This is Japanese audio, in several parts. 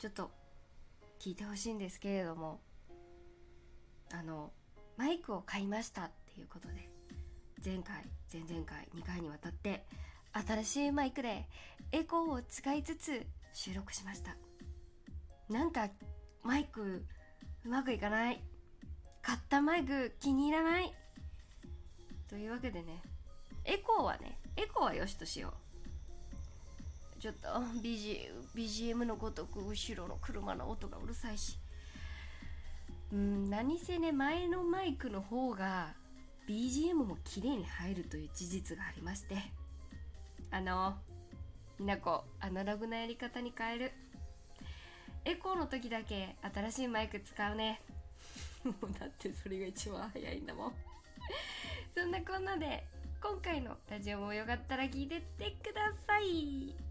ちょっと聞いてほしいんですけれどもあのマイクを買いましたっていうことで前回前々回2回にわたって新しいマイクでエコーを使いつつ収録しました。なんかマイクうまくいかない。買ったマイク気に入らない。というわけでねエコーはねエコーはよしとしよう。ちょっと BG BGM のごとく後ろの車の音がうるさいし。うん何せね前のマイクの方が BGM も綺麗に入るという事実がありまして。あのみなこアナログなやり方に変える。エコーの時だけ新しいマイク使うね。もうだってそれが一番早いんだもん。そんなこんなで今回のラジオもよかったら聞いてってください。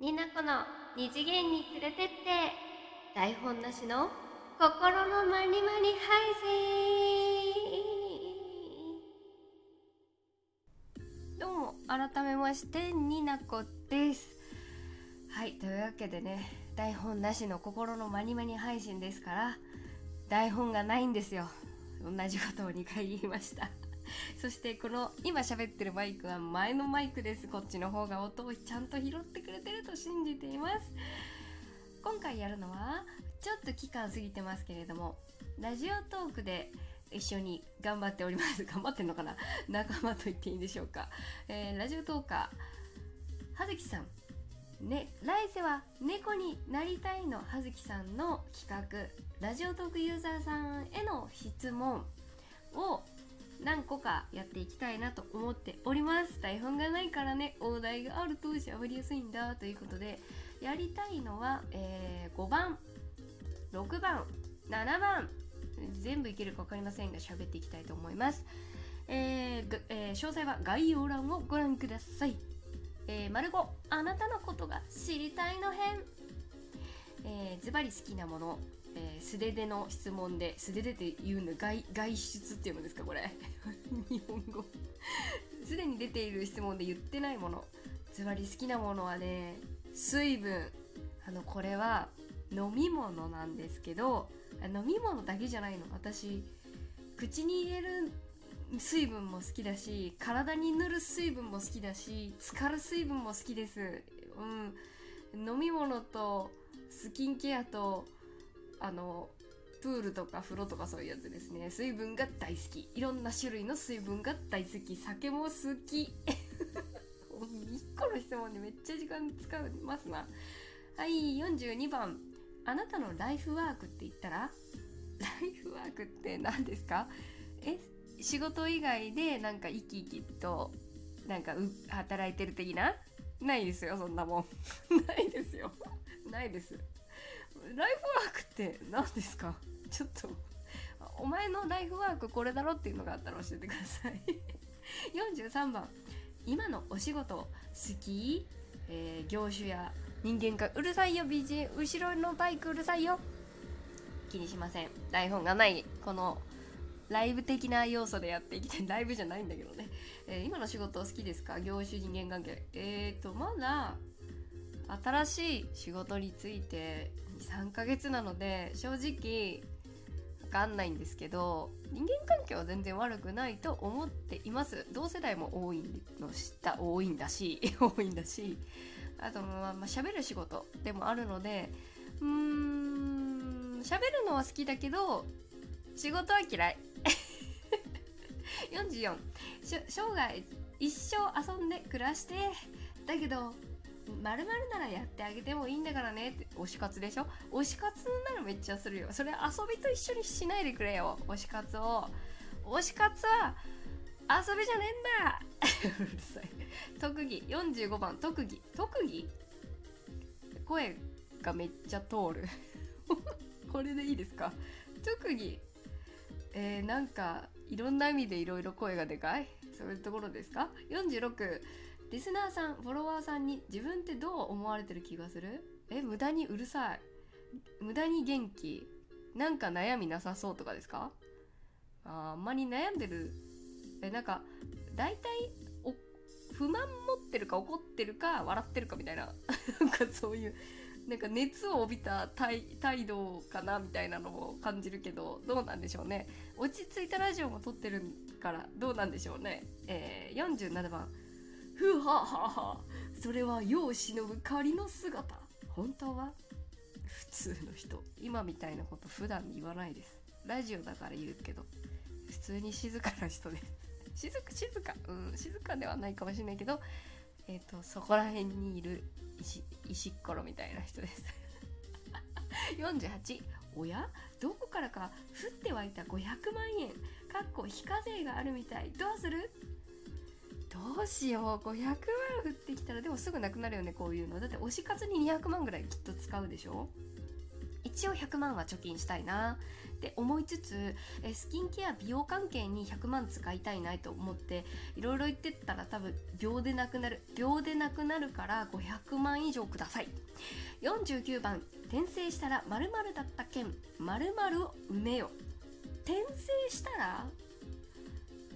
になこの二次元に連れてって台本なしの心のまにまに配信どうも改めましてになこです。はいというわけでね台本なしの心のまにまに配信ですから台本がないんですよ。同じことを2回言いました。そしてこの今喋ってるマイクは前のマイクです。こっちの方が音をちゃんと拾ってくれてると信じています。今回やるのはちょっと期間過ぎてますけれどもラジオトークで一緒に頑張っております。頑張ってんのかな？仲間と言っていいんでしょうか、えー、ラジオトーカー葉月さん。ね、来世は猫になりたいの葉月さんの企画。ラジオトークユーザーさんへの質問を何個かやっていきたいなと思っております。台本がないからねお題があると喋りやすいんだということでやりたいのは、えー、5番6番7番全部いけるか分かりませんが喋っていきたいと思います、えーえー、詳細は概要欄をご覧ください。えー、丸5あなたのことが知りたいの編。えー、ズバリ好きなもの、えー、素手での質問で素手でって言うの外外出っていうんですかこれ？日本語。すでに出ている質問で言ってないもの。ズバリ好きなものはね水分。あのこれは飲み物なんですけど飲み物だけじゃないの。私口に入れる水分も好きだし体に塗る水分も好きだし浸かる水分も好きです。うん。飲み物とスキンケアとあのプールとか風呂とかそういうやつですね。水分が大好き。いろんな種類の水分が大好き。酒も好き。1個の質問でめっちゃ時間使いますな。はい42番。あなたのライフワークって言ったら？ライフワークって何ですか？え仕事以外でなんか生き生きとなんか働いてる的な？ないですよそんなもん。ないですよ。ないです。ライフワークって何ですか？ちょっとお前のライフワークこれだろっていうのがあったら教えてください。43番。今のお仕事好き、えー、業種や人間かうるさいよ。BG 後ろのバイクうるさいよ。気にしません。台本がない。このライブ的な要素でやっていきたい。ライブじゃないんだけどね。えー、今の仕事好きですか？業種人間関係。えーと、まだ、新しい仕事について2、3ヶ月なので、正直、わかんないんですけど、人間関係は全然悪くないと思っています。同世代も多いの知った、多いんだし、多いんだし、あと、まあ、まあ、喋る仕事でもあるので、うーん、喋るのは好きだけど、仕事は嫌い。44生涯一生遊んで暮らしてだけどまるならやってあげてもいいんだからねって推し活でしょ？推し活ならめっちゃするよ。それ遊びと一緒にしないでくれよ。推し活を。推し活は遊びじゃねえんだ。うるさい。特技。45番。特技。特技？声がめっちゃ通る。これでいいですか？特技。えー、なんかいろんな意味でいろいろ声がでかい？そういうところですか？46リスナーさんフォロワーさんに自分ってどう思われてる気がする？え無駄にうるさい。無駄に元気。なんか悩みなさそうとかですか？ああんまり悩んでる。えなんか大体お不満持ってるか怒ってるか笑ってるかみたいな。なんかそういうなんか熱を帯びた態度かなみたいなのを感じるけどどうなんでしょうね。落ち着いたラジオも撮ってるからどうなんでしょうね、えー、47番。ふははは。それは世を忍ぶ仮の姿。本当は？普通の人。今みたいなこと普段言わないです。ラジオだから言うけど。普通に静かな人で。す 静か静か。うん静かではないかもしれないけど。えっ、ー、とそこら辺にいる石石っころみたいな人です。48親どこからか降って湧いた500万円。かっこ非課税があるみたい。どうする？どうしよう。500万降ってきたらでもすぐなくなるよねこういうの。だって推し活に200万ぐらいきっと使うでしょ？一応100万は貯金したいな。って思いつつえスキンケア美容関係に100万使いたいなと思っていろいろ言ってったら多分秒でなくなる。秒でなくなるから500万以上ください。49番転生したら〇〇だった件。〇〇を埋めよ転生したら？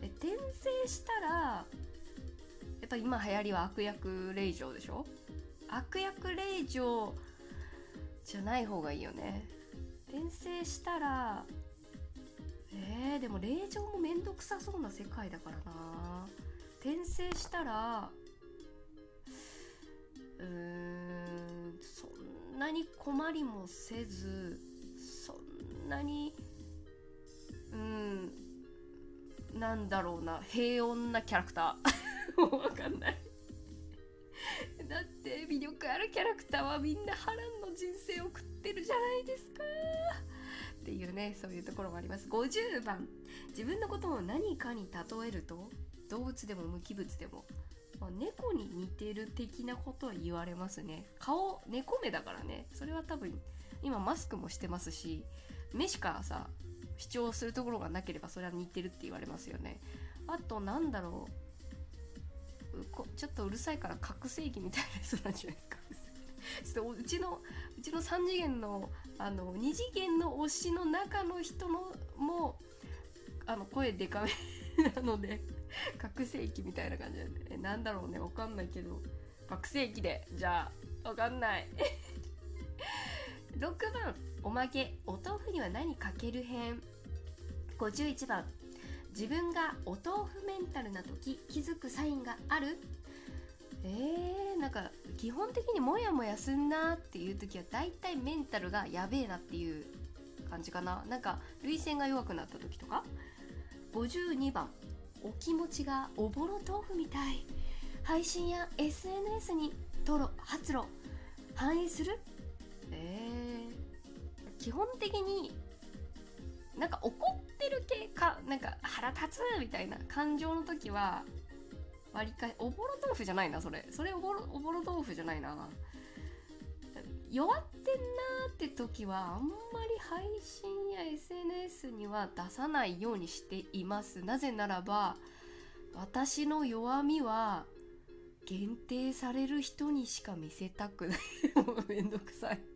え転生したらぱ今流行りは悪役令嬢でしょ？悪役令嬢じゃない方がいいよね。転生したらえー、でも令状もめんどくさそうな世界だからな。転生したらうーんそんなに困りもせずそんなにうんなんだろうな平穏なキャラクター。わかんない。だって魅力あるキャラクターはみんな波乱の人生を送ってるじゃないですか。っていうねそういうところもあります。50番。自分のことを何かに例えると動物でも無機物でも、まあ、猫に似てる的なことは言われますね。顔猫目だからね。それは多分今マスクもしてますし目しかさ主張するところがなければそれは似てるって言われますよね。あとなんだろう。ちょっとうるさいから覚醒器みたいな人なんじゃないですか。ちょっとうちのうちの3次元のあの2次元の推しの中の人のもあの声でかめなので覚醒器みたいな感じなんで。なんだろうね。わかんないけど。覚醒器で。じゃあわかんない。6番。おまけ。お豆腐には何かける編。51番。自分がお豆腐メンタルな時気づくサインがある？えー、なんか基本的にモヤモヤすんなっていう時はだいたいメンタルがやべえなっていう感じかな。なんか涙腺が弱くなった時とか？52番。お気持ちがおぼろ豆腐みたい。配信や SNS にトロ発露。反映する？えー、基本的になんか怒ってる系かなんか腹立つみたいな感情の時は割りかおぼろ豆腐じゃないなそれ。それおぼろおぼろ豆腐じゃないな。弱ってんなって時はあんまり配信や SNS には出さないようにしています。なぜならば私の弱みは限定される人にしか見せたくない。もうめんどくさい。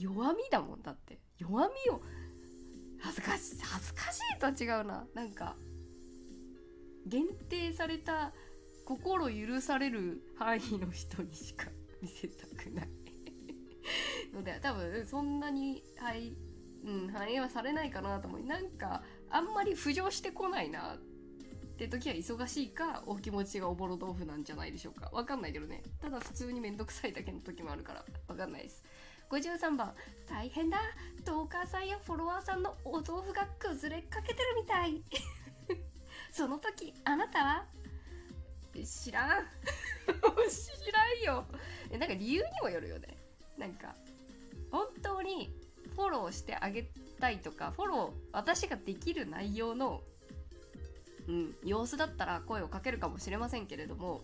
弱みだもんだって。弱みを恥ずかしい恥ずかしいとは違うな。なんか限定された心許される範囲の人にしか 見せたくない。ので多分そんなにはいうん反映はされないかなと思いなんかあんまり浮上してこないなって時は忙しいかお気持ちがおぼろ豆腐なんじゃないでしょうか。わかんないけどね。ただ普通にめんどくさいだけの時もあるからわかんないです。53番大変だ。トーカーさんやフォロワーさんのお豆腐が崩れかけてるみたい。その時あなたは？知らん。知らんよ。なんか理由にもよるよね。なんか本当にフォローしてあげたいとかフォロー私ができる内容の、うん、様子だったら声をかけるかもしれませんけれども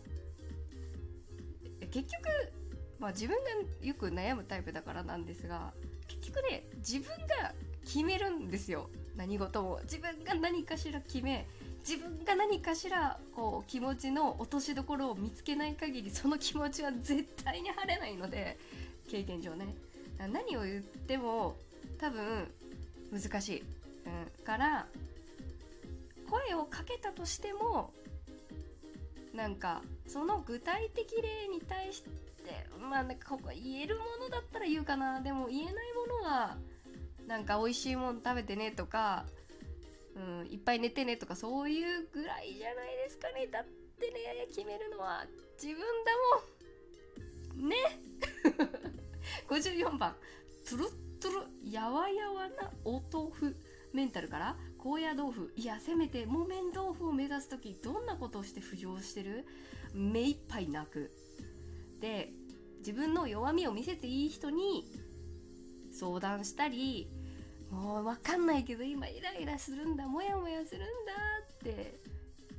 結局まあ自分がよく悩むタイプだからなんですが結局ね自分が決めるんですよ。何事も。自分が何かしら決め自分が何かしらこう気持ちの落としどころを見つけない限りその気持ちは絶対に晴れないので経験上ね。何を言っても多分難しい、うん、から声をかけたとしてもなんかその具体的例に対してまあなんかここ言えるものだったら言うかな。でも言えないものはなんか美味しいもん食べてねとか、うん、いっぱい寝てねとかそういうぐらいじゃないですかね。だってね決めるのは。自分だもん。ね。54番つるっつるやわやわなお豆腐メンタルから。高野豆腐。いやせめて木綿豆腐を目指す時どんなことをして浮上してる？目いっぱい泣く。で自分の弱みを見せていい人に相談したりもう分かんないけど今イライラするんだモヤモヤするんだって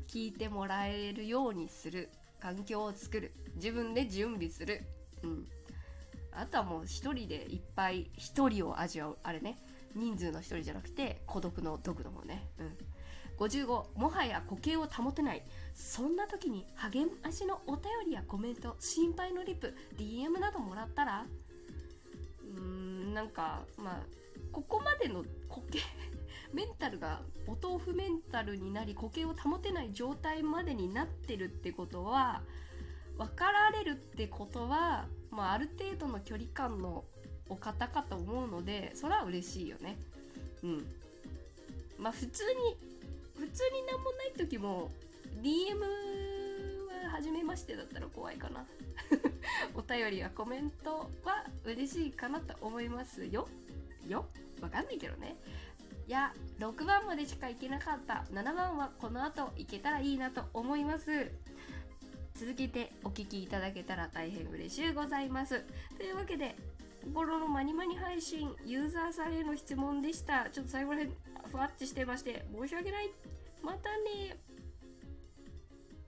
聞いてもらえるようにする。環境を作る。自分で準備する。うん。あとはもう一人でいっぱい一人を味わう。あれね。人数の一人じゃなくて孤独の毒の方ね。うん。55もはや固形を保てない。そんな時に励ましのお便りやコメント心配のリプ DM などもらったらうーんなんかまあここまでの固形 メンタルがお豆腐メンタルになり固形を保てない状態までになってるってことは分かられるってことは、まあ、ある程度の距離感のお方かと思うのでそれは嬉しいよね。うん。まあ普通に普通になんもない時も DM は初めましてだったら怖いかな。お便りやコメントは嬉しいかなと思いますよ。よ？わかんないけどね。いや6番までしか行けなかった。7番はこの後行けたらいいなと思います。続けてお聴きいただけたら大変嬉しいございます。というわけで心のマニマニ配信ユーザーさんへの質問でした。ちょっと最後らへんふわっちしてまして申し訳ない。またね